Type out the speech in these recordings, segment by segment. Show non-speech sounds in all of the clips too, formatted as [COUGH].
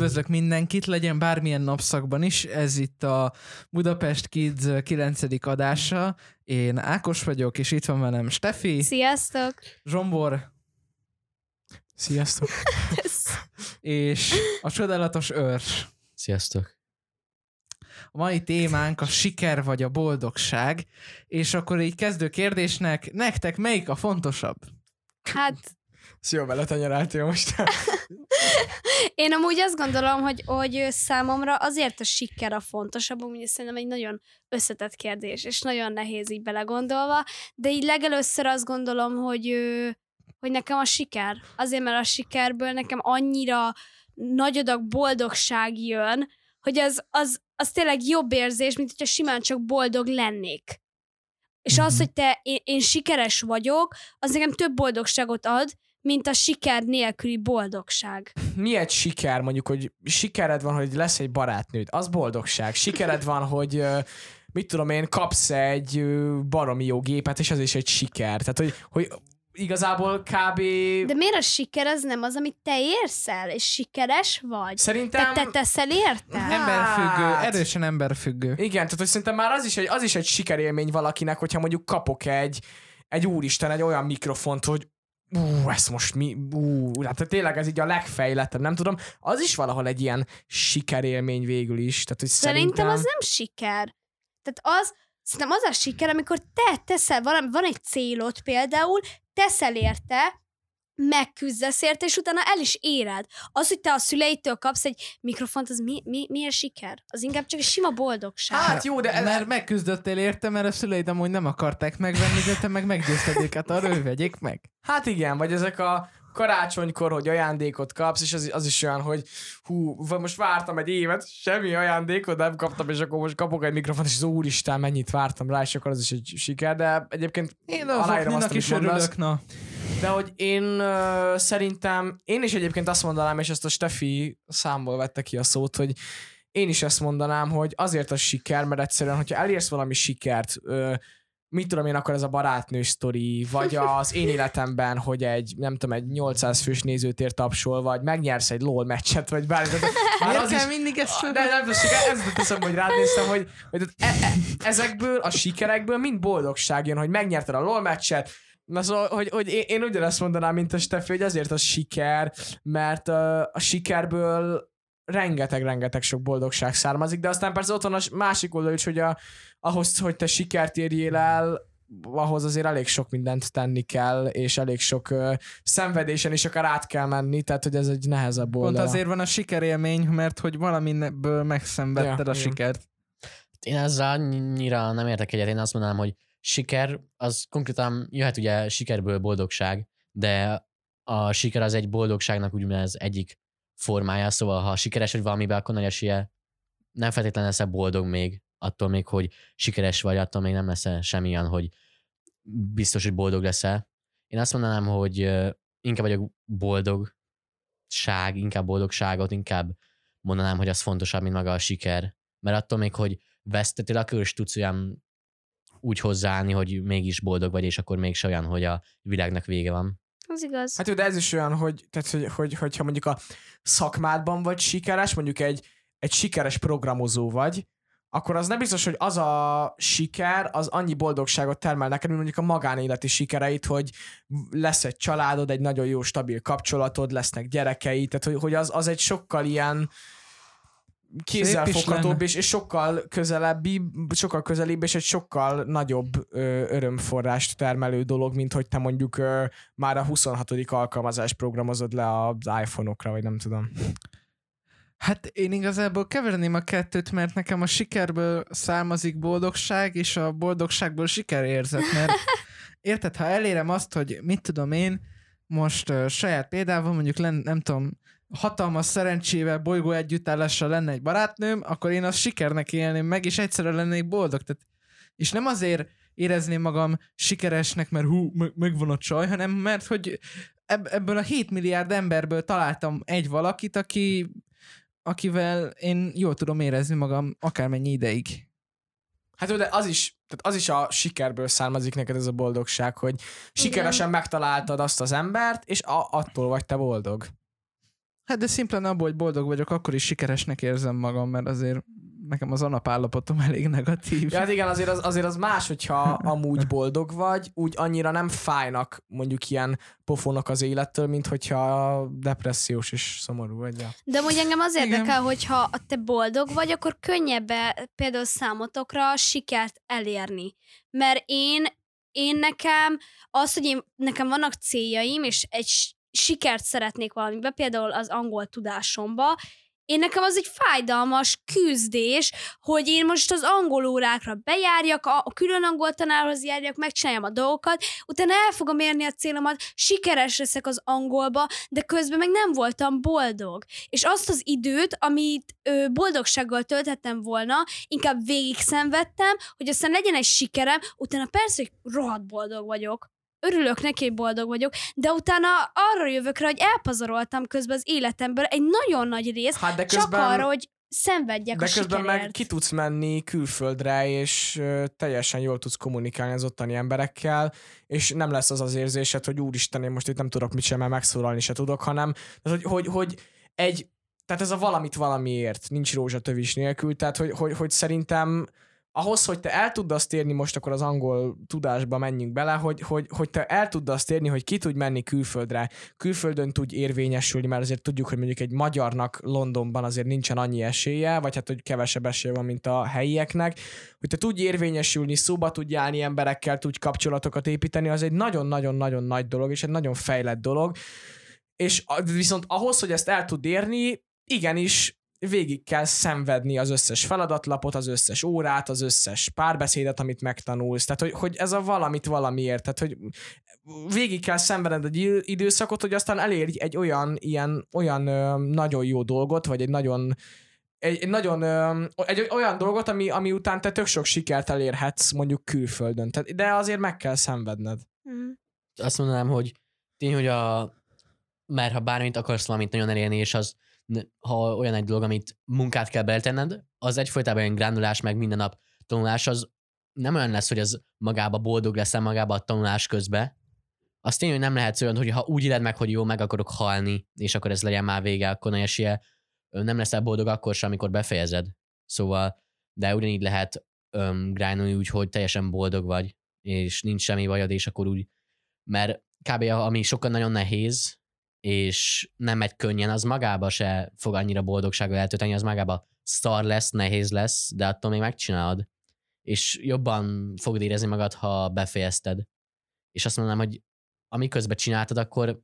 Üdvözlök mindenkit, legyen bármilyen napszakban is. Ez itt a Budapest Kids 9. adása. Én Ákos vagyok, és itt van velem Stefi, Sziasztok! Zsombor Sziasztok. [LAUGHS] és a csodálatos őrs. Sziasztok. A mai témánk a siker vagy a boldogság, és akkor így kezdő kérdésnek, nektek melyik a fontosabb? Hát Szia, beletenyeráltél most. [LAUGHS] én amúgy azt gondolom, hogy, hogy számomra azért a siker a fontosabb, amúgy szerintem egy nagyon összetett kérdés, és nagyon nehéz így belegondolva, de így legelőször azt gondolom, hogy, hogy nekem a siker. Azért, mert a sikerből nekem annyira nagy adag boldogság jön, hogy az, az, az tényleg jobb érzés, mint hogyha simán csak boldog lennék. És az, Mhm. hogy te, én, én sikeres vagyok, az nekem több boldogságot ad, mint a siker nélküli boldogság. Mi egy siker, mondjuk, hogy sikered van, hogy lesz egy barátnőd, az boldogság. Sikered van, hogy mit tudom én, kapsz egy baromi jó gépet, és az is egy siker. Tehát, hogy, hogy igazából kb. De miért a siker az nem az, amit te érsz el, és sikeres vagy? Te, Szerintem... te teszel érte? Hát- Emberfüggő, erősen emberfüggő. Igen, tehát hogy szerintem már az is egy, az is egy sikerélmény valakinek, hogyha mondjuk kapok egy, egy úristen, egy olyan mikrofont, hogy ú, ez most mi, ú, hát tényleg ez így a legfejlettebb, nem tudom, az is valahol egy ilyen sikerélmény végül is. Tehát, hogy Szerintem szerintem, az nem siker. Tehát az, szerintem az a siker, amikor te teszel valami, van egy célod például, teszel érte, megküzdesz érte, és utána el is éred. Az, hogy te a szüleitől kapsz egy mikrofont, az mi, mi, miért siker? Az inkább csak egy sima boldogság. Hát jó, de Mert megküzdöttél érte, mert a szüleid amúgy nem akarták megvenni, de te meg meggyőzted őket arra, hogy vegyék meg. Hát igen, vagy ezek a karácsonykor, hogy ajándékot kapsz, és az, az is olyan, hogy hú, most vártam egy évet, semmi ajándékot nem kaptam, és akkor most kapok egy mikrofont, és az úristen, mennyit vártam rá, és akkor az is egy siker, de egyébként Én aláírom azt, amit mondasz. na. De hogy én uh, szerintem, én is egyébként azt mondanám, és ezt a Steffi számból vette ki a szót, hogy én is ezt mondanám, hogy azért a siker, mert egyszerűen, hogyha elérsz valami sikert, ö, mit tudom én, akkor ez a barátnő sztori, vagy az én életemben, hogy egy, nem tudom, egy 800 fős nézőtér tapsol, vagy megnyersz egy LOL meccset, vagy bármi. Tehát [LAUGHS] Már az is, mindig ezt de nem ez jutott eszembe, hogy rád néztem, hogy, hogy e, e, ezekből a sikerekből mind boldogság jön, hogy megnyerted a LOL meccset, Na szóval, hogy, hogy én, én ugyanezt mondanám, mint a Steffi, hogy azért az siker, mert uh, a sikerből rengeteg-rengeteg sok boldogság származik, de aztán persze ott van a másik oldal is, hogy a, ahhoz, hogy te sikert érjél el, ahhoz azért elég sok mindent tenni kell, és elég sok uh, szenvedésen is akár át kell menni, tehát hogy ez egy nehezebb Pont oldal. azért van a sikerélmény, mert hogy valaminből megszenvedted Ja, a igen. sikert. Én ezzel annyira nem értek egyet, én azt mondanám, hogy siker, az konkrétan jöhet ugye sikerből boldogság, de a siker az egy boldogságnak úgymond az egyik formája, szóval ha sikeres vagy valamiben, akkor nagy esélye nem feltétlenül leszel boldog még, attól még, hogy sikeres vagy, attól még nem leszel semmilyen, hogy biztos, hogy boldog leszel. Én azt mondanám, hogy inkább vagyok boldogság, inkább boldogságot, inkább mondanám, hogy az fontosabb, mint maga a siker. Mert attól még, hogy vesztetél, akkor is tudsz olyan úgy hozzáállni, hogy mégis boldog vagy, és akkor mégis olyan, hogy a világnak vége van. Az igaz. Hát jó, de ez is olyan, hogy, tehát, hogy, hogy, hogyha mondjuk a szakmádban vagy sikeres, mondjuk egy, egy sikeres programozó vagy, akkor az nem biztos, hogy az a siker, az annyi boldogságot termel neked, mint mondjuk a magánéleti sikereit, hogy lesz egy családod, egy nagyon jó, stabil kapcsolatod, lesznek gyerekei, tehát hogy, hogy az, az egy sokkal ilyen kézzelfoghatóbb és, és sokkal közelebbi, sokkal közelibb, és egy sokkal nagyobb ö, örömforrást termelő dolog, mint hogy te mondjuk ö, már a 26. alkalmazást programozod le az iPhone-okra, vagy nem tudom. Hát én igazából keverném a kettőt, mert nekem a sikerből származik boldogság, és a boldogságból sikerérzet, mert [LAUGHS] érted, ha elérem azt, hogy mit tudom én, most uh, saját példával mondjuk len, nem tudom, hatalmas szerencsével bolygó együttállással lenne egy barátnőm, akkor én azt sikernek élném meg, és egyszerre lennék boldog. Tehát, és nem azért érezném magam sikeresnek, mert hú, meg- megvan a csaj, hanem mert hogy ebb- ebből a 7 milliárd emberből találtam egy valakit, aki akivel én jól tudom érezni magam akármennyi ideig. Hát de az is, tehát az is a sikerből származik neked ez a boldogság, hogy sikeresen megtaláltad azt az embert, és a, attól vagy te boldog. Hát de szimplán abból, hogy boldog vagyok, akkor is sikeresnek érzem magam, mert azért nekem az alapállapotom elég negatív. Ja, hát igen, azért az, azért az más, hogyha amúgy boldog vagy, úgy annyira nem fájnak mondjuk ilyen pofonok az élettől, mint hogyha depressziós és szomorú vagy. Ja. De amúgy engem az Igen. érdekel, hogyha te boldog vagy, akkor könnyebb például számotokra sikert elérni. Mert én, én nekem, az, hogy én, nekem vannak céljaim, és egy sikert szeretnék valamibe, például az angol tudásomba, én nekem az egy fájdalmas küzdés, hogy én most az angol órákra bejárjak, a, külön angol tanárhoz járjak, megcsináljam a dolgokat, utána el fogom érni a célomat, sikeres leszek az angolba, de közben meg nem voltam boldog. És azt az időt, amit ö, boldogsággal tölthettem volna, inkább végig szenvedtem, hogy aztán legyen egy sikerem, utána persze, hogy rohadt boldog vagyok. Örülök neki, boldog vagyok, de utána arra jövök rá, hogy elpazaroltam közben az életemből egy nagyon nagy részt, Hát de csak közben, arra, hogy szenvedjek de a közben sikerért. meg ki tudsz menni külföldre, és teljesen jól tudsz kommunikálni az ottani emberekkel, és nem lesz az az érzésed, hogy úristen, én most itt nem tudok mit sem, mert megszólalni se tudok, hanem hogy, hogy, hogy egy, tehát ez a valamit valamiért, nincs rózsatövis nélkül, tehát hogy, hogy, hogy szerintem ahhoz, hogy te el tudd azt érni, most akkor az angol tudásba menjünk bele, hogy, hogy, hogy te el tudd azt érni, hogy ki tudj menni külföldre, külföldön tudj érvényesülni, mert azért tudjuk, hogy mondjuk egy magyarnak Londonban azért nincsen annyi esélye, vagy hát, hogy kevesebb esélye van, mint a helyieknek, hogy te tudj érvényesülni, szóba tudj állni emberekkel, tudj kapcsolatokat építeni, az egy nagyon-nagyon-nagyon nagy dolog, és egy nagyon fejlett dolog, és viszont ahhoz, hogy ezt el tud érni, igenis végig kell szenvedni az összes feladatlapot, az összes órát, az összes párbeszédet, amit megtanulsz. Tehát, hogy, hogy ez a valamit valamiért. Tehát, hogy végig kell szenvedned egy idő- időszakot, hogy aztán elérj egy olyan, ilyen, olyan ö, nagyon jó dolgot, vagy egy nagyon egy, egy nagyon ö, egy olyan dolgot, ami, ami után te tök sok sikert elérhetsz mondjuk külföldön. Tehát, de azért meg kell szenvedned. Mhm. azt mondanám, hogy tény, hogy a, mert ha bármit akarsz valamit nagyon elérni, és az, ha olyan egy dolog, amit munkát kell beletenned, az egyfolytában olyan grándulás, meg minden nap tanulás, az nem olyan lesz, hogy az magába boldog leszel magába a tanulás közben. Az tény, hogy nem lehet olyan, hogy ha úgy éled meg, hogy jó, meg akarok halni, és akkor ez legyen már vége, akkor nagy esélye nem leszel boldog akkor sem, amikor befejezed. Szóval, de ugyanígy lehet öm, grindolni úgy, hogy teljesen boldog vagy, és nincs semmi bajod, és akkor úgy mert kb. ami sokkal nagyon nehéz, és nem megy könnyen, az magába se fog annyira boldogsággal eltölteni, az magába szar lesz, nehéz lesz, de attól még megcsinálod. És jobban fogod érezni magad, ha befejezted. És azt mondanám, hogy amiközben csináltad, akkor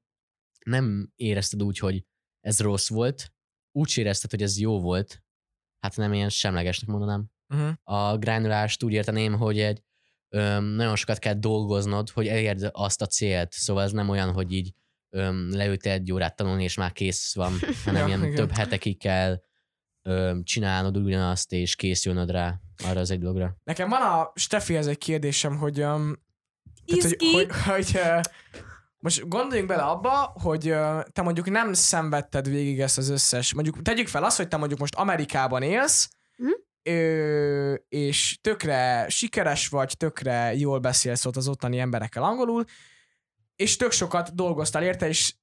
nem érezted úgy, hogy ez rossz volt, úgy érezted, hogy ez jó volt, hát nem ilyen semlegesnek mondanám Uh-huh. a grindolást úgy érteném, hogy egy öm, nagyon sokat kell dolgoznod, hogy elérd azt a célt. Szóval ez nem olyan, hogy így öm, leültél egy órát tanulni, és már kész van, [LAUGHS] hanem Ja, ilyen igen. több hetekig kell öm, csinálnod ugyanazt, és készülnöd rá arra az egy dologra. Nekem van a Steffihez egy kérdésem, hogy, um, tehát, hogy, hogy, hogy uh, most gondoljunk bele abba, hogy uh, te mondjuk nem szenvedted végig ezt az összes, mondjuk tegyük fel azt, hogy te mondjuk most Amerikában élsz, Mhm. ö, és tökre sikeres vagy, tökre jól beszélsz ott az ottani emberekkel angolul, és tök sokat dolgoztál érte, és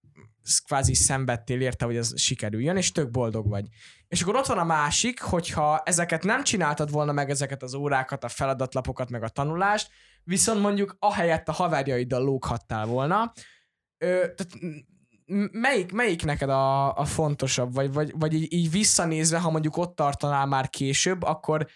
kvázi szenvedtél érte, hogy ez sikerüljön, és tök boldog vagy. És akkor ott van a másik, hogyha ezeket nem csináltad volna meg, ezeket az órákat, a feladatlapokat, meg a tanulást, viszont mondjuk ahelyett a haverjaiddal lóghattál volna, ö, tehát melyik, melyik neked a, a fontosabb, vagy, vagy, vagy így, így visszanézve, ha mondjuk ott tartanál már később, akkor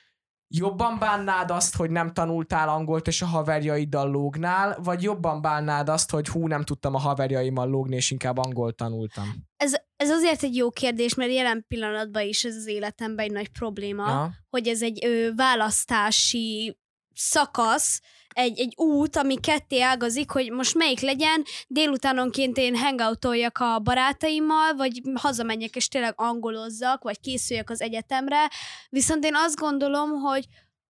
jobban bánnád azt, hogy nem tanultál angolt, és a haverjaiddal lógnál, vagy jobban bánnád azt, hogy hú, nem tudtam a haverjaimmal lógni, és inkább angolt tanultam? Ez, ez azért egy jó kérdés, mert jelen pillanatban is ez az életemben egy nagy probléma, Ja. hogy ez egy ö, választási szakasz, egy, egy út, ami ketté ágazik, hogy most melyik legyen, délutánonként én hangoutoljak a barátaimmal, vagy hazamenjek és tényleg angolozzak, vagy készüljek az egyetemre, viszont én azt gondolom, hogy,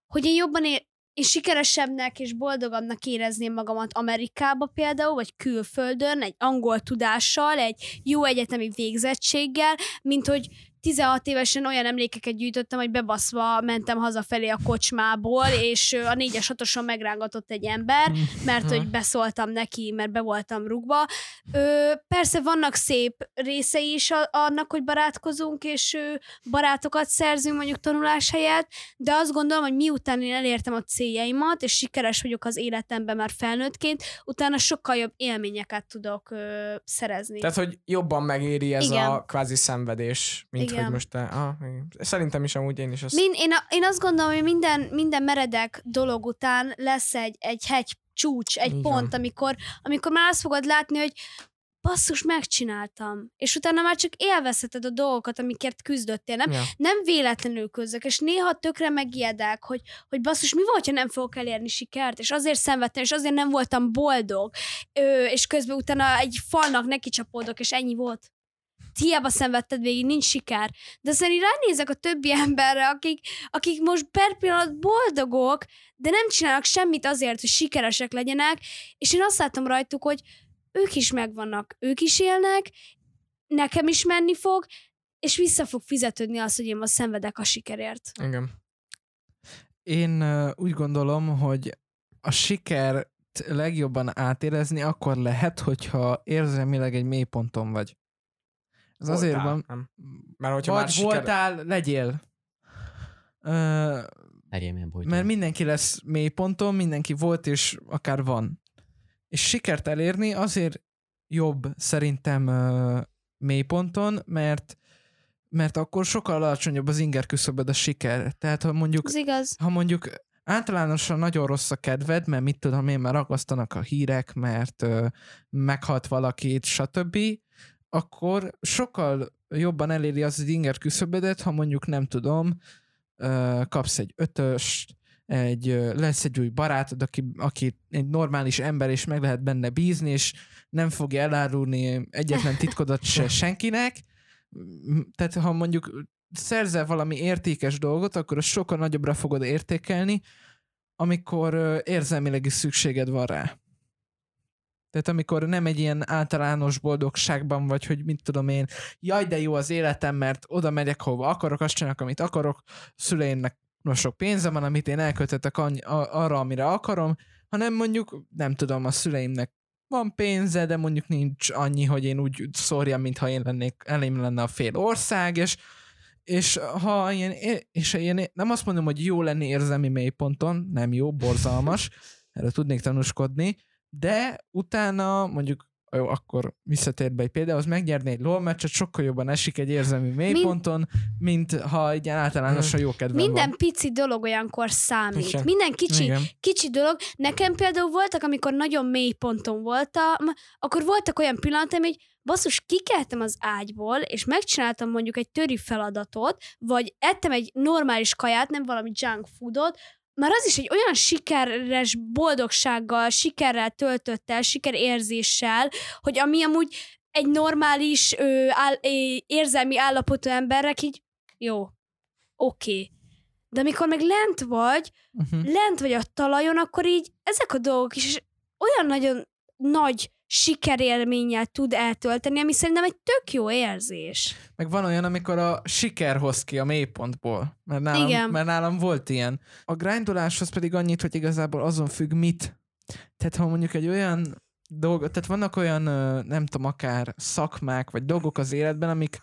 hogy én jobban ér, én sikeresebbnek és boldogabbnak érezném magamat Amerikába például, vagy külföldön, egy angol tudással, egy jó egyetemi végzettséggel, mint hogy 16 évesen olyan emlékeket gyűjtöttem, hogy bebaszva mentem hazafelé a kocsmából, és a négyes hatoson megrángatott egy ember, mert hogy beszóltam neki, mert be voltam rugva. Ö, persze vannak szép részei is annak, hogy barátkozunk, és barátokat szerzünk mondjuk tanulás helyett, de azt gondolom, hogy miután én elértem a céljaimat, és sikeres vagyok az életemben már felnőttként, utána sokkal jobb élményeket tudok ö, szerezni. Tehát, hogy jobban megéri ez Igen. a kvázi szenvedés, mint Igen. Hogy most te... Ah, igen. Szerintem is amúgy én is azt... Min, én, én azt gondolom, hogy minden, minden meredek dolog után lesz egy, egy hegy csúcs, egy Igen. pont, amikor, amikor már azt fogod látni, hogy basszus, megcsináltam. És utána már csak élvezheted a dolgokat, amikért küzdöttél. Nem, Ja. nem véletlenül küzdök, és néha tökre megijedek, hogy, hogy basszus, mi volt, ha nem fogok elérni sikert, és azért szenvedtem, és azért nem voltam boldog, Ö, és közben utána egy falnak neki csapódok, és ennyi volt. Hiába szenvedted végig, nincs siker. De aztán így ránézek a többi emberre, akik, akik most per pillanat boldogok, de nem csinálnak semmit azért, hogy sikeresek legyenek, és én azt látom rajtuk, hogy ők is megvannak, ők is élnek, nekem is menni fog, és vissza fog fizetődni az, hogy én most szenvedek a sikerért. Igen. Én úgy gondolom, hogy a sikert legjobban átérezni akkor lehet, hogyha érzelmileg egy mélyponton vagy. Ez azért Voltál, van, Nem. Mert hogyha vagy már siker... voltál, legyél. Ö, Legyél milyen bolytó. mert mindenki lesz mélyponton, mindenki volt és akár van. És sikert elérni azért jobb szerintem ö, mélyponton, mert mert akkor sokkal alacsonyabb az inger küszöböd a siker. Tehát ha mondjuk Az igaz? ha mondjuk általánosan nagyon rossz a kedved, mert mit tudom én, mert ragasztanak a hírek, mert ö, meghalt valakit, stb., akkor sokkal jobban eléri az inger küszöbödet, ha mondjuk nem tudom, kapsz egy ötöst, egy, lesz egy új barátod, aki, aki egy normális ember, és meg lehet benne bízni, és nem fogja elárulni egyetlen [LAUGHS] titkodat se senkinek. Tehát ha mondjuk szerzel valami értékes dolgot, akkor azt sokkal nagyobbra fogod értékelni, amikor érzelmileg is szükséged van rá. Tehát amikor nem egy ilyen általános boldogságban vagy, hogy mit tudom én, jaj, de jó az életem, mert oda megyek, hova akarok, azt csinálok, amit akarok, szüleimnek no sok pénze van, amit én a, arra, amire akarom, hanem mondjuk, nem tudom, a szüleimnek van pénze, de mondjuk nincs annyi, hogy én úgy szórjam, mintha én lennék, elém lenne a fél ország, és és ha ilyen, és ilyen, nem azt mondom, hogy jó lenni érzelmi mélyponton, nem jó, borzalmas, erről tudnék tanúskodni, de utána mondjuk jó, akkor visszatérve egy példához, megnyerni egy LOL meccset sokkal jobban esik egy érzelmi mélyponton, mint ha egy ilyen általánosan jó kedvem Minden van. pici dolog olyankor számít. Igen. Minden kicsi, Igen. kicsi dolog. Nekem például voltak, amikor nagyon mély ponton voltam, akkor voltak olyan pillanataim, hogy basszus, kikeltem az ágyból, és megcsináltam mondjuk egy töri feladatot, vagy ettem egy normális kaját, nem valami junk foodot, már az is egy olyan sikeres boldogsággal, sikerrel töltött el, sikerérzéssel, hogy ami amúgy egy normális ö, áll, é, érzelmi állapotú embernek így jó, oké. Okay. De amikor meg lent vagy, Uh-huh. lent vagy a talajon, akkor így ezek a dolgok is olyan nagyon nagy sikerélménnyel tud eltölteni, ami szerintem egy tök jó érzés. Meg van olyan, amikor a siker hoz ki a mélypontból. Mert nálam, Igen. mert nálam volt ilyen. A grindoláshoz pedig annyit, hogy igazából azon függ mit. Tehát ha mondjuk egy olyan dolgot, tehát vannak olyan, nem tudom, akár szakmák, vagy dolgok az életben, amik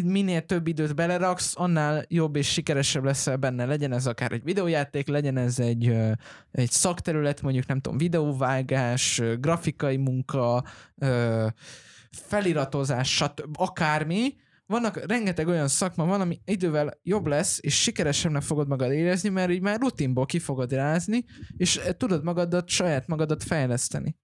minél több időt beleraksz, annál jobb és sikeresebb leszel benne. Legyen ez akár egy videójáték, legyen ez egy, egy szakterület, mondjuk nem tudom, videóvágás, grafikai munka, feliratozás, stb. akármi, vannak rengeteg olyan szakma van, ami idővel jobb lesz, és sikeresebbnek fogod magad érezni, mert így már rutinból ki fogod rázni, és eh, tudod magadat, saját magadat fejleszteni.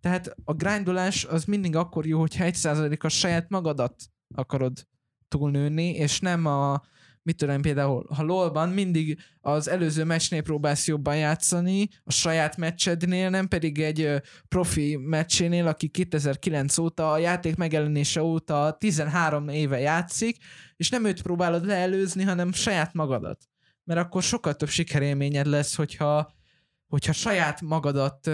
Tehát a grindolás az mindig akkor jó, hogyha egy a saját magadat akarod túlnőni, és nem a, mit tudom, például, ha LOL-ban mindig az előző meccsnél próbálsz jobban játszani, a saját meccsednél, nem pedig egy profi meccsénél, aki 2009 óta, a játék megjelenése óta 13 éve játszik, és nem őt próbálod leelőzni, hanem saját magadat. Mert akkor sokkal több sikerélményed lesz, hogyha hogyha saját magadat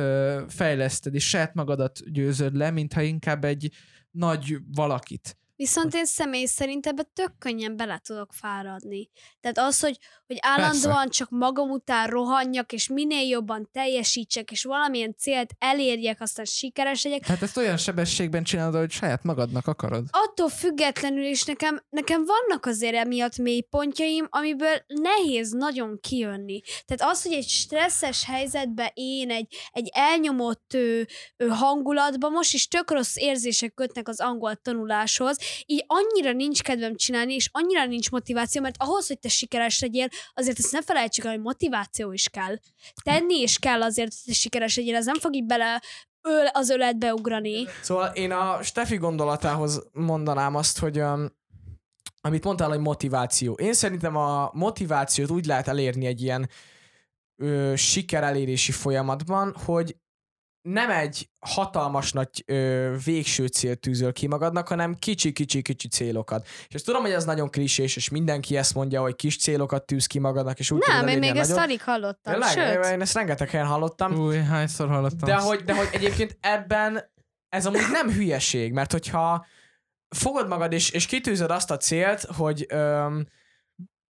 fejleszted, és saját magadat győzöd le, mintha inkább egy nagy valakit. Viszont én személy szerint ebbe tök könnyen bele tudok fáradni. Tehát az, hogy, hogy állandóan Persze. csak magam után rohanjak, és minél jobban teljesítsek, és valamilyen célt elérjek, aztán sikeres legyek. Hát ezt olyan sebességben csinálod, hogy saját magadnak akarod. Attól függetlenül is nekem, nekem vannak azért emiatt mélypontjaim, amiből nehéz nagyon kijönni. Tehát az, hogy egy stresszes helyzetben én egy, egy elnyomott ö, ö, hangulatban, most is tök rossz érzések kötnek az angol tanuláshoz, így annyira nincs kedvem csinálni, és annyira nincs motiváció, mert ahhoz, hogy te sikeres legyél, azért ezt ne felejtsük el, hogy motiváció is kell. Tenni is kell azért, hogy te sikeres legyél, ez nem fog így bele öl, az öletbe ugrani. Szóval én a Steffi gondolatához mondanám azt, hogy um, amit mondtál, hogy motiváció. Én szerintem a motivációt úgy lehet elérni egy ilyen ö, sikerelérési folyamatban, hogy nem egy hatalmas nagy ö, végső célt tűzöl ki magadnak, hanem kicsi-kicsi-kicsi célokat. És ezt tudom, hogy ez nagyon klisés, és mindenki ezt mondja, hogy kis célokat tűz ki magadnak, és úgy Nem, én még ezt alig hallottam, Leg, sőt. Én ezt rengeteg helyen hallottam. Új, hányszor hallottam. De azt. hogy, de hogy egyébként ebben ez amúgy nem hülyeség, mert hogyha fogod magad és, és kitűzöd azt a célt, hogy öm,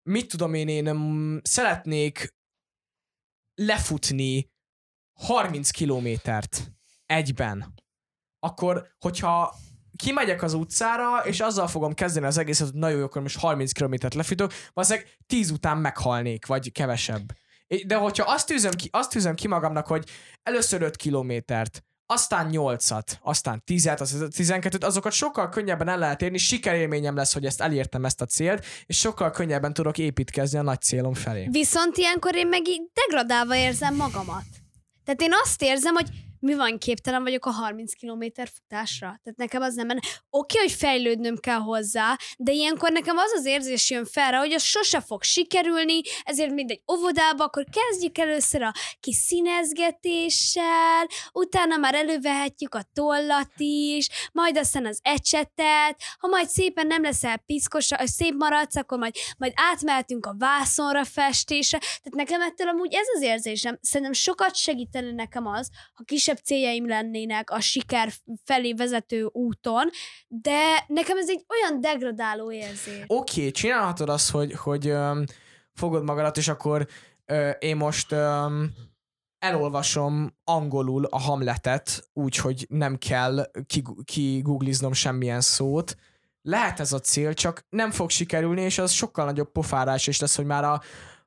mit tudom én, én szeretnék lefutni 30 kilométert egyben, akkor hogyha kimegyek az utcára, és azzal fogom kezdeni az egészet, hogy nagyon jó, akkor most 30 kilométert lefutok, valószínűleg 10 után meghalnék, vagy kevesebb. De hogyha azt tűzöm ki, azt tűzöm ki magamnak, hogy először 5 kilométert, aztán 8-at, aztán 10-et, aztán 12-t, azokat sokkal könnyebben el lehet érni, sikerélményem lesz, hogy ezt elértem ezt a célt, és sokkal könnyebben tudok építkezni a nagy célom felé. Viszont ilyenkor én meg így degradálva érzem magamat. Tehát én azt érzem, hogy mi van, képtelen vagyok a 30 km futásra. Tehát nekem az nem menne. Oké, hogy fejlődnöm kell hozzá, de ilyenkor nekem az az érzés jön fel hogy az sose fog sikerülni, ezért mindegy óvodába, akkor kezdjük először a kis színezgetéssel, utána már elővehetjük a tollat is, majd aztán az ecsetet, ha majd szépen nem leszel piszkos, és szép maradsz, akkor majd, majd átmehetünk a vászonra festésre. Tehát nekem ettől amúgy ez az érzésem. Szerintem sokat segítene nekem az, ha kisebb céljaim lennének a siker felé vezető úton, de nekem ez egy olyan degradáló érzés. Oké, okay, csinálhatod azt, hogy, hogy öm, fogod magadat, és akkor ö, én most öm, elolvasom angolul a hamletet, úgyhogy nem kell kigoogliznom ki semmilyen szót. Lehet ez a cél, csak nem fog sikerülni, és az sokkal nagyobb pofárás is lesz, hogy már a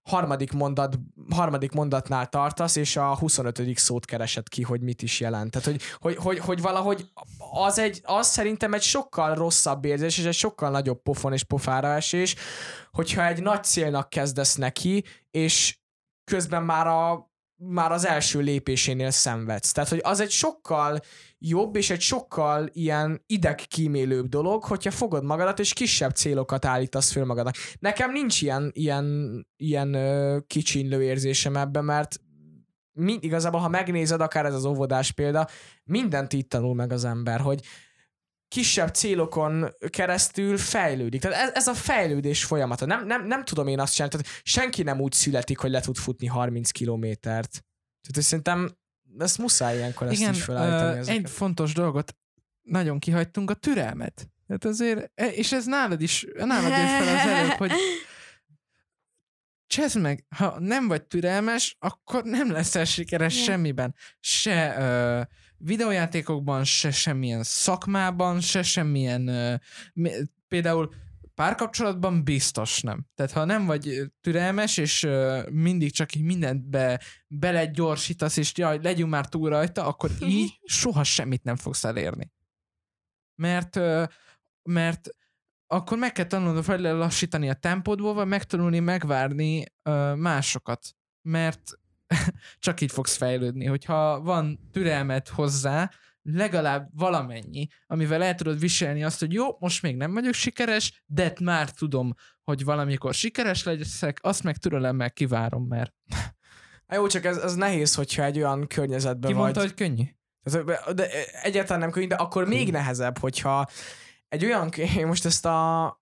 harmadik, mondat, harmadik mondatnál tartasz, és a 25. szót keresed ki, hogy mit is jelent. Tehát, hogy, hogy, hogy, hogy valahogy az, egy, az szerintem egy sokkal rosszabb érzés, és egy sokkal nagyobb pofon és pofára esés, hogyha egy nagy célnak kezdesz neki, és közben már a már az első lépésénél szenvedsz. Tehát, hogy az egy sokkal jobb és egy sokkal ilyen idegkímélőbb dolog, hogyha fogod magadat és kisebb célokat állítasz föl magadnak. Nekem nincs ilyen, ilyen, ilyen ö, kicsinlő érzésem ebben, mert mind, igazából, ha megnézed, akár ez az óvodás példa, mindent itt tanul meg az ember, hogy kisebb célokon keresztül fejlődik. Tehát ez, ez a fejlődés folyamata. Nem, nem, nem tudom én azt csinálni, tehát senki nem úgy születik, hogy le tud futni 30 kilométert. Tehát szerintem ezt muszáj ilyenkor ezt Igen, is felállítani. ö, egy fontos dolgot nagyon kihagytunk, a türelmet. Hát azért, e- és ez nálad is, nálad jött fel az előbb, hogy csezd meg, ha nem vagy türelmes, akkor nem leszel sikeres Igen. semmiben. Se ö, videójátékokban, se semmilyen szakmában, se semmilyen például párkapcsolatban biztos nem. Tehát ha nem vagy türelmes, és mindig csak így mindent be, belegyorsítasz, és jaj, legyünk már túl rajta, akkor így [LAUGHS] soha semmit nem fogsz elérni. Mert, mert akkor meg kell tanulnod vagy lelassítani a tempódból, vagy megtanulni megvárni másokat. Mert [LAUGHS] csak így fogsz fejlődni. Hogyha van türelmet hozzá, legalább valamennyi, amivel el tudod viselni azt, hogy jó, most még nem vagyok sikeres, de már tudom, hogy valamikor sikeres leszek, azt meg türelemmel kivárom, mert Hát Jó, csak ez, ez nehéz, hogyha egy olyan környezetben ki vagy. mondta, hogy könnyű? De egyáltalán nem könnyű, de akkor még nehezebb, hogyha egy olyan, én most ezt a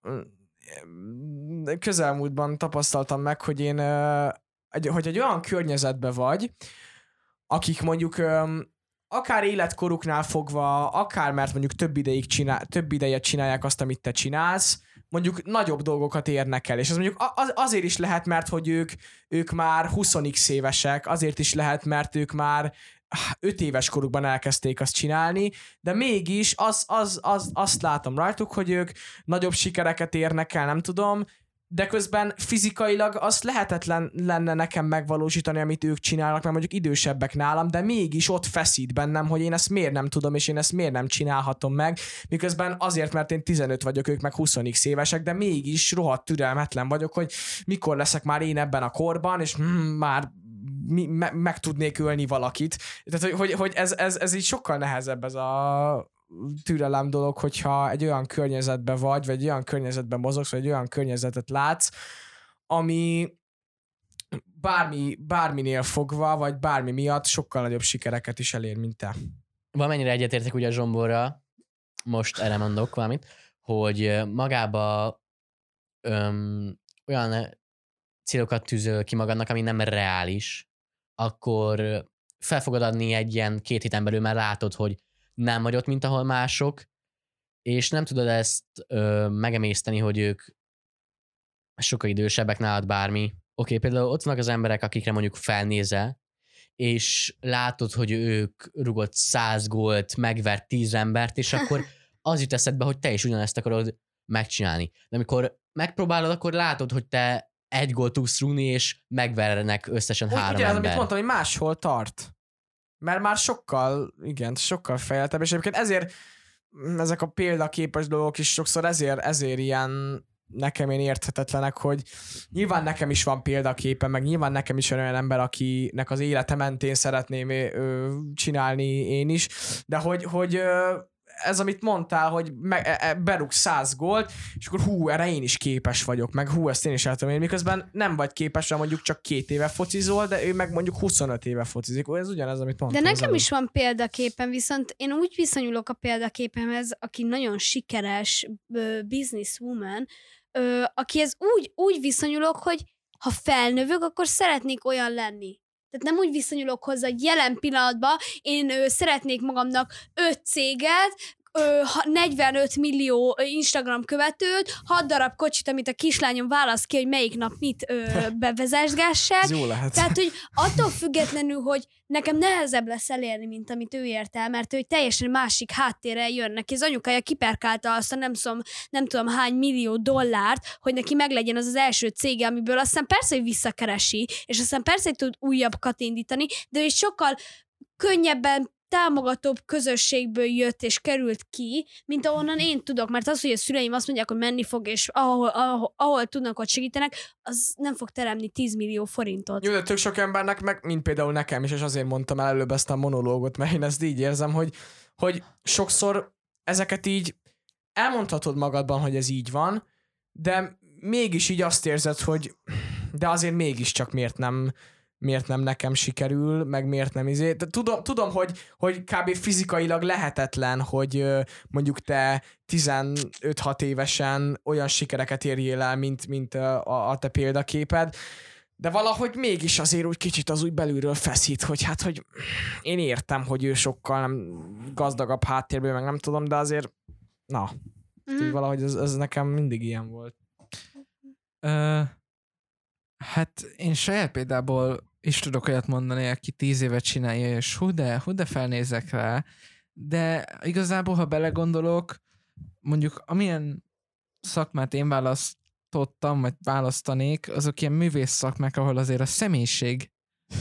közelmúltban tapasztaltam meg, hogy én, egy, hogy egy olyan környezetben vagy, akik mondjuk öm, akár életkoruknál fogva, akár mert mondjuk több, ideig csinál, több ideje csinálják azt, amit te csinálsz, mondjuk nagyobb dolgokat érnek el, és ez mondjuk az, azért is lehet, mert hogy ők, ők már 20 évesek, azért is lehet, mert ők már 5 éves korukban elkezdték azt csinálni, de mégis az, az, az, azt látom rajtuk, hogy ők nagyobb sikereket érnek el, nem tudom, de közben fizikailag azt lehetetlen lenne nekem megvalósítani, amit ők csinálnak, mert mondjuk idősebbek nálam, de mégis ott feszít bennem, hogy én ezt miért nem tudom, és én ezt miért nem csinálhatom meg, miközben azért, mert én 15 vagyok, ők meg 20 évesek, de mégis rohadt türelmetlen vagyok, hogy mikor leszek már én ebben a korban, és mm, már mi, me, meg tudnék ölni valakit. Tehát, hogy, hogy, hogy ez, ez, ez így sokkal nehezebb ez a türelem dolog, hogyha egy olyan környezetben vagy, vagy egy olyan környezetben mozogsz, vagy egy olyan környezetet látsz, ami bármi, bárminél fogva, vagy bármi miatt sokkal nagyobb sikereket is elér, mint te. Valamennyire egyetértek ugye a Zsomborra, most erre mondok valamit, hogy magába öm, olyan célokat tűzöl ki magadnak, ami nem reális, akkor fel fogod adni egy ilyen két héten belül, mert látod, hogy nem vagy ott, mint ahol mások, és nem tudod ezt ö, megemészteni, hogy ők sokkal idősebbek nálad bármi. Oké, okay, például ott vannak az emberek, akikre mondjuk felnézel, és látod, hogy ők rugott száz gólt, megvert tíz embert, és akkor [LAUGHS] az jut eszedbe, hogy te is ugyanezt akarod megcsinálni. De amikor megpróbálod, akkor látod, hogy te egy gólt tudsz rúgni, és megvernek összesen Úgy, három ugye, ember. amit mondtam, hogy máshol tart. Mert már sokkal, igen, sokkal fejletebb, és egyébként ezért mm, ezek a példaképes dolgok is sokszor ezért, ezért ilyen nekem én érthetetlenek, hogy nyilván nekem is van példaképe, meg nyilván nekem is van olyan ember, akinek az élete mentén szeretném csinálni én is, de hogy, hogy ez, amit mondtál, hogy me, e, e, berúg száz gólt, és akkor hú, erre én is képes vagyok, meg hú, ezt én is el tudom érni, miközben nem vagy képes, rá mondjuk csak két éve focizol, de ő meg mondjuk 25 éve focizik. Ez ugyanez, amit mondtam. De nekem is van példaképen, viszont én úgy viszonyulok a példaképemhez, aki nagyon sikeres businesswoman, akihez úgy, úgy viszonyulok, hogy ha felnövök, akkor szeretnék olyan lenni. Tehát nem úgy viszonyulok hozzá, hogy jelen pillanatban én ö, szeretnék magamnak öt céget, 45 millió Instagram követőt, 6 darab kocsit, amit a kislányom választ ki, hogy melyik nap mit ö, [LAUGHS] bevezesgessek, Ez jó lehet. tehát, hogy [LAUGHS] attól függetlenül, hogy nekem nehezebb lesz elérni, mint amit ő ért el, mert ő egy teljesen másik háttérrel jön neki. Az anyukája kiperkálta azt a nem, szom, nem tudom hány millió dollárt, hogy neki meglegyen az az első cége, amiből aztán persze, hogy visszakeresi, és aztán persze, hogy tud újabbat indítani, de ő sokkal könnyebben támogatóbb közösségből jött és került ki, mint ahonnan én tudok, mert az, hogy a szüleim azt mondják, hogy menni fog, és ahol, ahol, ahol tudnak, ott segítenek, az nem fog teremni 10 millió forintot. Jó, de tök sok embernek, meg mint például nekem is, és azért mondtam el előbb ezt a monológot, mert én ezt így érzem, hogy, hogy sokszor ezeket így elmondhatod magadban, hogy ez így van, de mégis így azt érzed, hogy de azért mégiscsak miért nem miért nem nekem sikerül, meg miért nem izé. De tudom, tudom hogy, hogy kb. fizikailag lehetetlen, hogy mondjuk te 15-6 évesen olyan sikereket érjél el, mint, mint a, a te példaképed, de valahogy mégis azért úgy kicsit az úgy belülről feszít, hogy hát, hogy én értem, hogy ő sokkal nem gazdagabb háttérből, meg nem tudom, de azért, na, így valahogy ez, ez nekem mindig ilyen volt. Ö, hát én saját példából is tudok olyat mondani, aki tíz évet csinálja, és hú de, hú de felnézek rá, de igazából, ha belegondolok, mondjuk amilyen szakmát én választottam, vagy választanék, azok ilyen művész szakmák, ahol azért a személyiség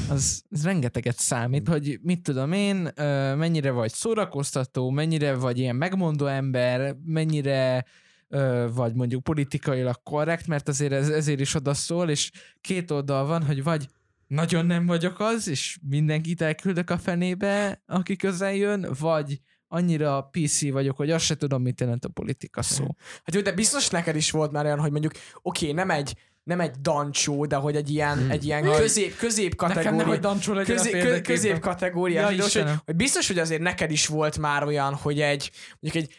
az, az rengeteget számít, hogy mit tudom én, mennyire vagy szórakoztató, mennyire vagy ilyen megmondó ember, mennyire vagy mondjuk politikailag korrekt, mert azért ez, ezért is oda szól, és két oldal van, hogy vagy nagyon nem vagyok az, és mindenkit elküldök a fenébe, aki közel jön, vagy annyira PC vagyok, hogy azt se tudom, mit jelent a politika szó. Hát jó, de biztos neked is volt már olyan, hogy mondjuk, oké, okay, nem egy nem egy dancsó, de hogy egy ilyen, Hmm. egy ilyen közép, közép Nekem nem, kategória. hogy Dancsó közé, kö, közép kategóriás, Ja, hogy, hogy biztos, hogy azért neked is volt már olyan, hogy egy, mondjuk egy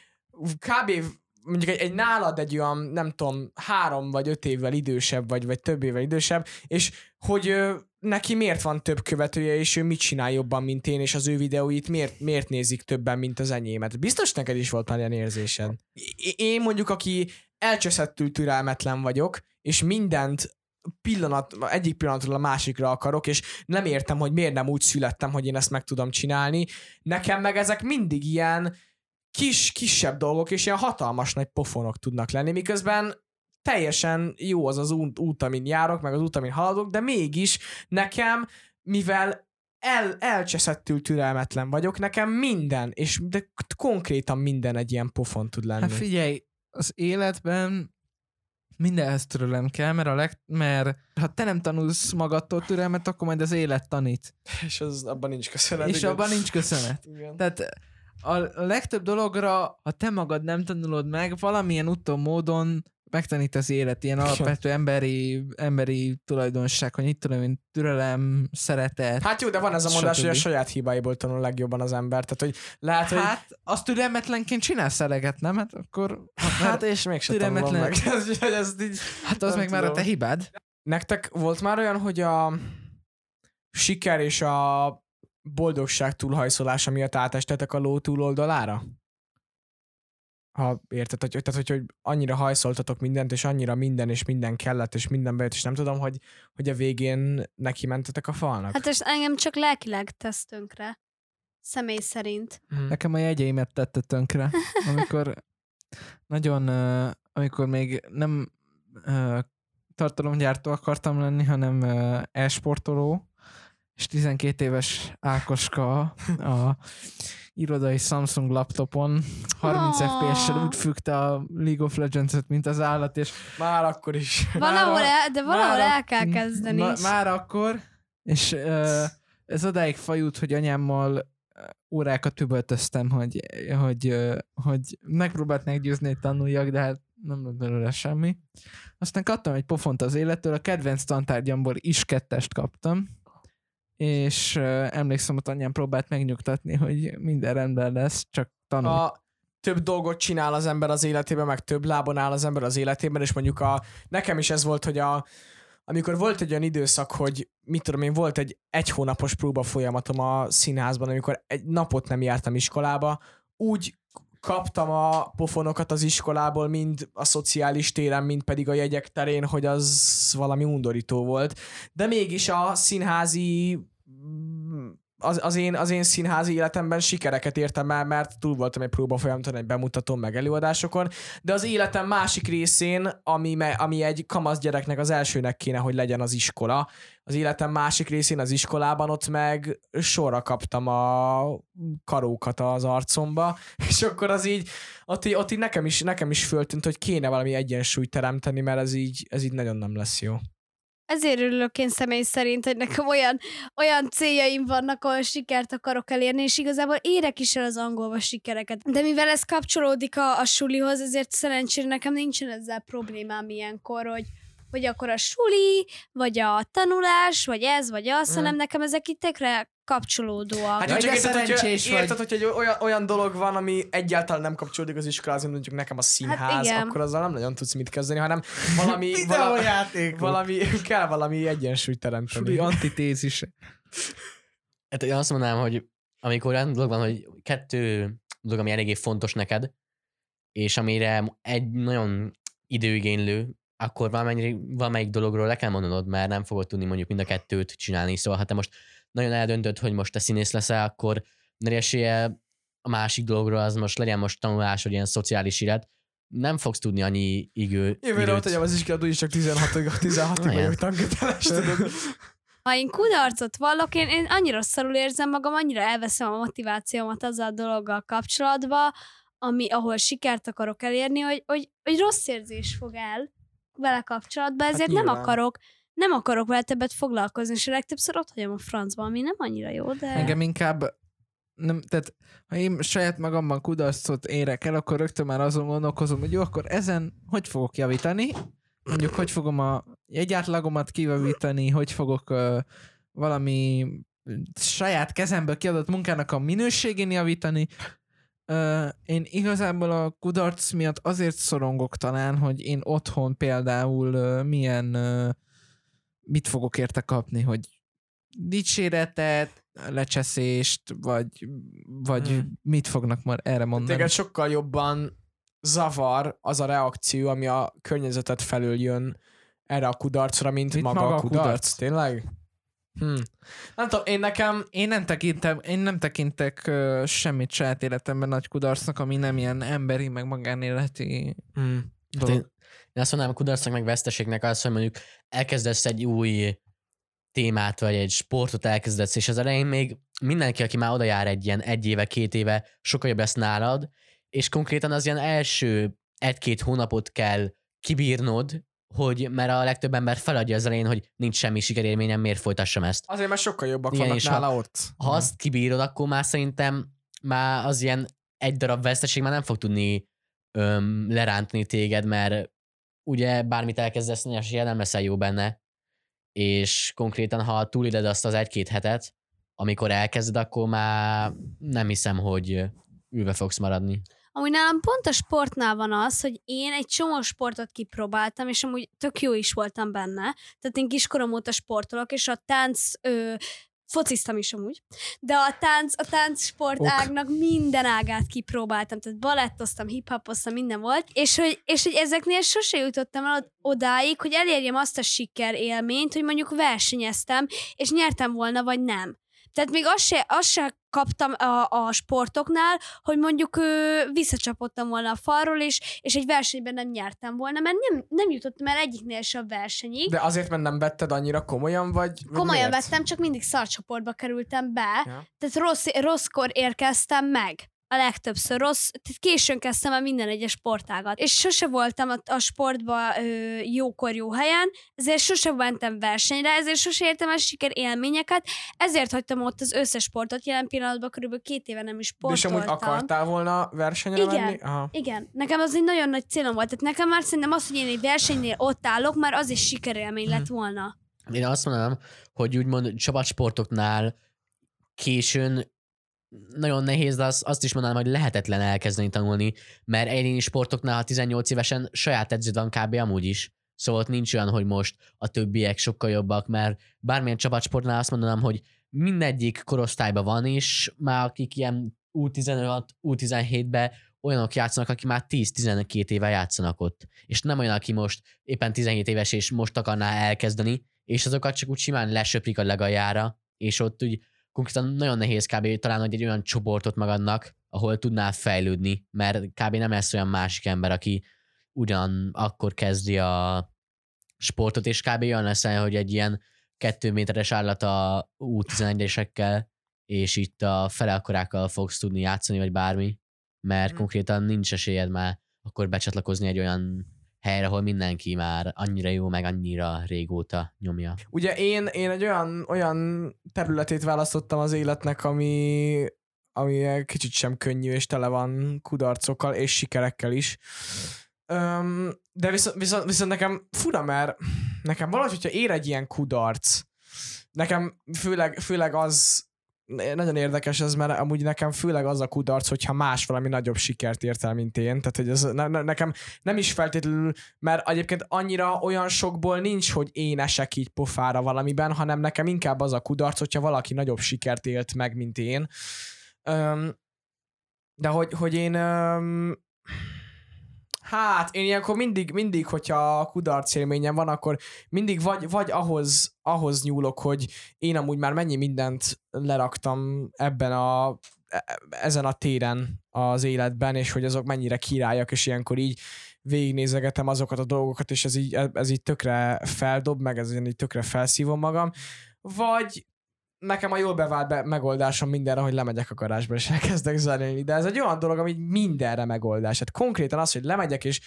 kb. Mondjuk egy, egy nálad egy olyan, nem tudom, három vagy öt évvel idősebb, vagy, vagy több évvel idősebb, és hogy ö, neki miért van több követője, és ő mit csinál jobban, mint én, és az ő videóit miért, miért nézik többen, mint az enyémet. Biztos neked is volt már ilyen érzésed. Én mondjuk, aki elcseszettül türelmetlen vagyok, és mindent pillanat, egyik pillanatról a másikra akarok, és nem értem, hogy miért nem úgy születtem, hogy én ezt meg tudom csinálni. Nekem meg ezek mindig ilyen kis, kisebb dolgok, és ilyen hatalmas nagy pofonok tudnak lenni, miközben teljesen jó az az út, út amin járok, meg az út, amin haladok, de mégis nekem, mivel el, elcseszettül türelmetlen vagyok, nekem minden, és de konkrétan minden egy ilyen pofon tud lenni. Hát figyelj, az életben mindenhez türelem kell, mert, a leg, mert ha te nem tanulsz magadtól türelmet, akkor majd az élet tanít. és az, abban nincs köszönet. és igen. abban nincs köszönet. Igen. Tehát a, legtöbb dologra, ha te magad nem tanulod meg, valamilyen úton, módon megtanít az élet, ilyen alapvető emberi, emberi tulajdonság, hogy itt tudom én, türelem, szeretet. Hát jó, de van ez a mondás, hogy a Stb. saját hibáiból tanul legjobban az ember. Tehát, hogy lehet, hogy Hát, azt türelmetlenként csinálsz eleget, nem? Hát akkor... Hát és mégsem türelmetlen- meg. [LAUGHS] Ez, hogy ezt így... Hát az meg már a tudom. te hibád. Nektek volt már olyan, hogy a siker és a boldogság túlhajszolása miatt átestetek a ló túloldalára? Ha érted, hogy, tehát, hogy, hogy annyira hajszoltatok mindent, és annyira minden, és minden kellett, és minden bejött, és nem tudom, hogy, hogy a végén neki mentetek a falnak. Hát és engem csak lelkileg tesz tönkre. Személy szerint. Hm. Nekem a jegyeimet tette tönkre, amikor nagyon, ö, amikor még nem ö, tartalomgyártó akartam lenni, hanem ö, e-sportoló, és 12 éves Ákoska a irodai Samsung laptopon 30 Ah. FPS-sel úgy fügte a League of Legends-et, mint az állat, és Már akkor is. Valahol el, de valahol el kell kezdeni. Ma, is. már akkor, és ö, ez odáig fajult, hogy anyámmal órákat üvöltöztem, hogy, hogy, hogy megpróbált meggyőzni, hogy tanuljak, de hát nem lett belőle semmi. Aztán kaptam egy pofont az élettől, a kedvenc tantárgyamból is kettest kaptam, és emlékszem, hogy anyám próbált megnyugtatni, hogy minden rendben lesz, csak tanulj. a több dolgot csinál az ember az életében, meg több lábon áll az ember az életében, és mondjuk a, nekem is ez volt, hogy a, amikor volt egy olyan időszak, hogy mit tudom én, volt egy egy hónapos próba folyamatom a színházban, amikor egy napot nem jártam iskolába, úgy kaptam a pofonokat az iskolából, mind a szociális téren, mind pedig a jegyek terén, hogy az valami undorító volt. De mégis a színházi az, az, én, az én színházi életemben sikereket értem el, mert túl voltam egy próba folyamaton, egy bemutatón, meg előadásokon, de az életem másik részén, ami, ami egy kamasz gyereknek az elsőnek kéne, hogy legyen az iskola, az életem másik részén az iskolában ott meg sorra kaptam a karókat az arcomba, [LAUGHS] és akkor az így, ott így, ott így nekem, is, nekem is föltűnt, hogy kéne valami egyensúlyt teremteni, mert ez így, ez így nagyon nem lesz jó. Ezért örülök én személy szerint, hogy nekem olyan, olyan céljaim vannak, ahol sikert akarok elérni, és igazából érek is el az angolba sikereket. De mivel ez kapcsolódik a, a sulihoz, ezért szerencsére nekem nincsen ezzel problémám ilyenkor, hogy, hogy akkor a suli, vagy a tanulás, vagy ez, vagy az, Mm. hanem nekem ezek itt tekre kapcsolódóak. Hát csak érted, hogyha, érted, hogyha egy olyan, olyan dolog van, ami egyáltalán nem kapcsolódik az iskolához, mint mondjuk nekem a színház, Hát igen. akkor azzal nem nagyon tudsz mit kezdeni, hanem valami, [LAUGHS] valami, valami kell valami egyensúlyt teremteni. Suli antitézis. Hát én azt mondanám, hogy amikor olyan dolog van, hogy kettő dolog, ami eléggé fontos neked, és amire egy nagyon időigénylő, akkor valamelyik, valamelyik dologról le kell mondanod, mert nem fogod tudni mondjuk mind a kettőt csinálni. Szóval ha te most nagyon eldöntöd, hogy most te színész leszel, akkor esélye a másik dologról az most legyen most tanulás, vagy ilyen szociális élet, nem fogsz tudni annyi igő, Jövőre ott tegyem az iskolát, úgyis csak 16-ig, 16 Olyan. vagyok tanköteles, tudod. Ha én kudarcot vallok, én, én annyira szarul érzem magam, annyira elveszem a motivációmat azzal a dologgal kapcsolatba, ami, ahol sikert akarok elérni, hogy, hogy, hogy rossz érzés fog el vele kapcsolatban, ezért nem nyilván. akarok nem akarok vele többet foglalkozni, és a legtöbbször ott hagyom a francba, ami nem annyira jó, de... Engem inkább nem, tehát ha én saját magamban kudarcot érek el, akkor rögtön már azon gondolkozom, hogy jó, akkor ezen hogy fogok javítani, mondjuk hogy fogom a jegyátlagomat kivavítani, hogy fogok uh, valami saját kezemből kiadott munkának a minőségén javítani, Én igazából a kudarc miatt azért szorongok talán, hogy én otthon például milyen, mit fogok érte kapni, hogy dicséretet, lecseszést, vagy, vagy Hmm. mit fognak már erre mondani. Téged sokkal jobban zavar az a reakció, ami a környezetet felől jön erre a kudarcra, mint, Mint maga, maga a a kudarc. kudarc. Tényleg? Hm. Nem tudom, én nekem Én nem tekintem, én nem tekintek ö, semmit saját életemben nagy kudarcnak, ami nem ilyen emberi, meg magánéleti hm. Hát dolog. én, én azt mondanám, kudarcnak meg veszteségnek az, hogy mondjuk elkezdesz egy új témát, vagy egy sportot elkezdesz, és az elején még mindenki, aki már oda jár egy ilyen egy éve, két éve, sokkal jobb lesz nálad, és konkrétan az ilyen első egy-két hónapot kell kibírnod, hogy mert a legtöbb ember feladja az elején, hogy nincs semmi sikerélményem, miért folytassam ezt. Azért, mert sokkal jobbak Igen, vannak nála ha- ott. Ha azt kibírod, akkor már szerintem már az ilyen egy darab veszteség már nem fog tudni öm, lerántani téged, mert ugye bármit elkezdesz, esélye nem leszel jó benne, és konkrétan, ha túléled azt az egy-két hetet, amikor elkezded, akkor már nem hiszem, hogy ülve fogsz maradni. Amúgy nálam pont a sportnál van az, hogy én egy csomó sportot kipróbáltam, és amúgy tök jó is voltam benne. Tehát én kiskorom óta sportolok, és a tánc... Ö, fociztam is amúgy, de a tánc, a tánc sportágnak minden ágát kipróbáltam, tehát balettoztam, hiphopoztam, minden volt, és hogy, és hogy ezeknél sose jutottam el odáig, hogy elérjem azt a siker élményt, hogy mondjuk versenyeztem, és nyertem volna, vagy nem. Tehát még azt se, azt se kaptam a, a sportoknál, hogy mondjuk ö, visszacsapottam volna a falról, és, és egy versenyben nem nyertem volna, mert nem, nem jutottam el egyiknél se a versenyig. De azért, mert nem vetted annyira komolyan, vagy, vagy Komolyan miért? vettem, csak mindig szarcsoportba kerültem be, Ja. tehát rossz, rosszkor érkeztem meg. A legtöbbször rossz, tehát későn kezdtem el minden egyes sportágat. És sose voltam a, a sportba ö, jókor jó helyen, ezért sose mentem versenyre, ezért sose értem el siker élményeket, ezért hagytam ott az összes sportot, jelen pillanatban körülbelül két éve nem is De és sportoltam. amúgy akartál volna versenyre Igen. menni? Aha. Igen, nekem az egy nagyon nagy célom volt. Tehát nekem már szerintem az, hogy én egy versenynél ott állok, már az is sikerélmény lett volna. Én azt mondanám, hogy úgymond csapatsportoknál későn nagyon nehéz, de azt, azt is mondanám, hogy lehetetlen elkezdeni tanulni, mert egyéni sportoknál, ha 18 évesen saját edződ van kb. amúgy is. Szóval ott nincs olyan, hogy most a többiek sokkal jobbak, mert bármilyen csapatsportnál azt mondanám, hogy mindegyik korosztályban van, és már akik ilyen U16, U17-be olyanok játszanak, akik már 10-12 éve játszanak ott. És nem olyan, aki most éppen 17 éves, és most akarná elkezdeni, és azokat csak úgy simán lesöprik a legaljára, és ott úgy konkrétan nagyon nehéz kb. talán, hogy egy olyan csoportot magadnak, ahol tudnál fejlődni, mert kb. nem lesz olyan másik ember, aki ugyan akkor kezdi a sportot, és kb. olyan lesz, hogy egy ilyen kettő méteres állat a U11-esekkel, és itt a fele akkorákkal fogsz tudni játszani, vagy bármi, mert Mhm. konkrétan nincs esélyed már akkor becsatlakozni egy olyan helyre, ahol mindenki már annyira jó, meg annyira régóta nyomja. Ugye én, én egy olyan, olyan területét választottam az életnek, ami, ami kicsit sem könnyű, és tele van kudarcokkal, és sikerekkel is. Öm, de viszont, viszont, viszont nekem fura, mert nekem valahogy, hogyha ér egy ilyen kudarc, nekem főleg, főleg az, nagyon érdekes ez, mert amúgy nekem főleg az a kudarc, hogyha más valami nagyobb sikert ért el, mint én. Tehát, hogy ez ne, ne, nekem nem is feltétlenül, mert egyébként annyira olyan sokból nincs, hogy én esek így pofára valamiben, hanem nekem inkább az a kudarc, hogyha valaki nagyobb sikert élt meg, mint én. Öm, de hogy, hogy én öm, Hát, én ilyenkor mindig, mindig, hogyha kudarc élményem van, akkor mindig vagy, vagy ahhoz, ahhoz nyúlok, hogy én amúgy már mennyi mindent leraktam ebben a, e- ezen a téren az életben, és hogy azok mennyire királyak, és ilyenkor így végignézegetem azokat a dolgokat, és ez így, ez így tökre feldob, meg ez így tökre felszívom magam, vagy nekem a jól bevált be- megoldásom mindenre, hogy lemegyek a garázsba, és elkezdek zenélni, de ez egy olyan dolog, ami mindenre megoldás. Hát konkrétan az, hogy lemegyek, és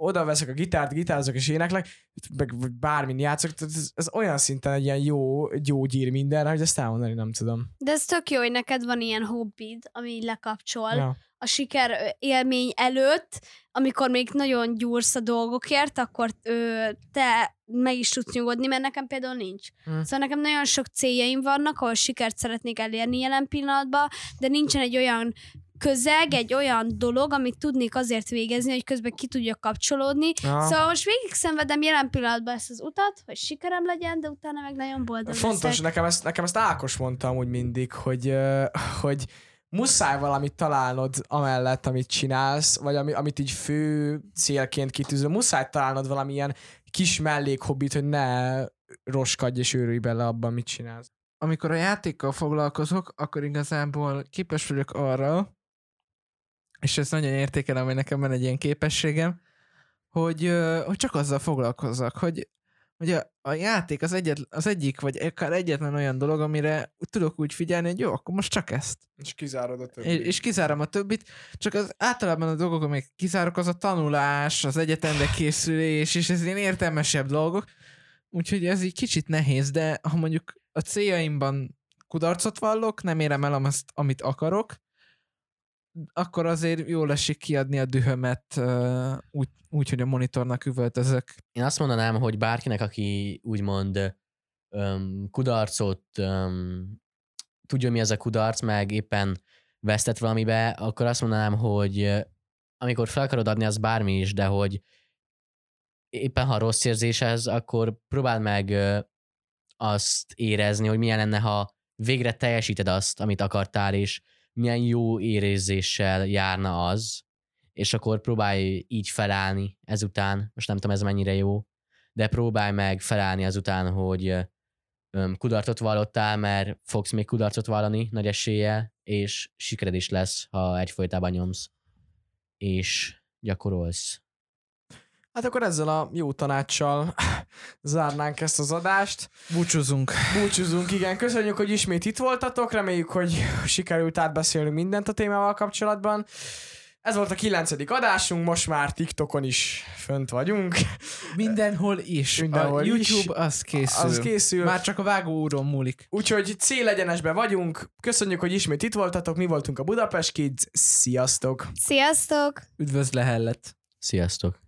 oda veszek a gitárt, gitározok és éneklek, meg bármin játszok, tehát ez, ez olyan szinten egy ilyen jó gyógyír mindenre, hogy ezt elmondani nem tudom. De ez tök jó, hogy neked van ilyen hobbid, ami így lekapcsol. Ja. a siker élmény előtt, amikor még nagyon gyúrsz a dolgokért, akkor ö, te meg is tudsz nyugodni, mert nekem például nincs. Hm. Mm. Szóval nekem nagyon sok céljaim vannak, ahol sikert szeretnék elérni jelen pillanatban, de nincsen egy olyan közeg, egy olyan dolog, amit tudnék azért végezni, hogy közben ki tudjak kapcsolódni. Ja. Szóval most végig szenvedem jelen pillanatban ezt az utat, hogy sikerem legyen, de utána meg nagyon boldog Fontos, leszek. nekem ezt, nekem ezt Ákos mondta amúgy mindig, hogy, hogy muszáj valamit találnod amellett, amit csinálsz, vagy ami, amit így fő célként kitűzöl, muszáj találnod valamilyen kis mellékhobbit, hogy ne roskadj és őrülj bele abban, mit csinálsz. amikor a játékkal foglalkozok, akkor igazából képes vagyok arra, és ezt nagyon értékelem, hogy nekem van egy ilyen képességem, hogy, hogy csak azzal foglalkozzak, hogy, hogy a, a játék az, egyet, az egyik, vagy akár egyetlen olyan dolog, amire tudok úgy figyelni, hogy jó, akkor most csak ezt. És kizárod a többit. És, és kizárom a többit, csak az általában a dolgok, amik kizárok, az a tanulás, az egyetemre készülés, és ez ilyen értelmesebb dolgok, úgyhogy ez így kicsit nehéz, de ha mondjuk a céljaimban kudarcot vallok, nem érem el azt, amit akarok, akkor azért jól esik kiadni a dühömet úgy, úgy, hogy a monitornak üvöltözök. Én azt mondanám, hogy bárkinek, aki úgymond öm, kudarcot öm, tudja, mi ez a kudarc, meg éppen vesztett valamibe, akkor azt mondanám, hogy amikor fel akarod adni, az bármi is, de hogy éppen ha rossz érzés ez, akkor próbáld meg azt érezni, hogy milyen lenne, ha végre teljesíted azt, amit akartál, és milyen jó érézéssel járna az, és akkor próbálj így felállni ezután, most nem tudom ez mennyire jó, de próbálj meg felállni azután, hogy kudarcot vallottál, mert fogsz még kudarcot vallani nagy eséllyel, és sikered is lesz, ha egyfolytában nyomsz, és gyakorolsz. Hát akkor ezzel a jó tanácssal [LAUGHS] zárnánk ezt az adást. Búcsúzunk. Búcsúzunk, igen. Köszönjük, hogy ismét itt voltatok. Reméljük, hogy [LAUGHS] sikerült átbeszélnünk mindent a témával kapcsolatban. Ez volt a kilencedik adásunk, most már TikTokon is fönt vagyunk. Mindenhol is. Mindenhol a is. YouTube az készül. Az készül. Már csak a vágó úron múlik. Úgyhogy célegyenesbe vagyunk. Köszönjük, hogy ismét itt voltatok. Mi voltunk a Budapest Kids. Sziasztok! Sziasztok! Üdvözle hellet. Sziasztok!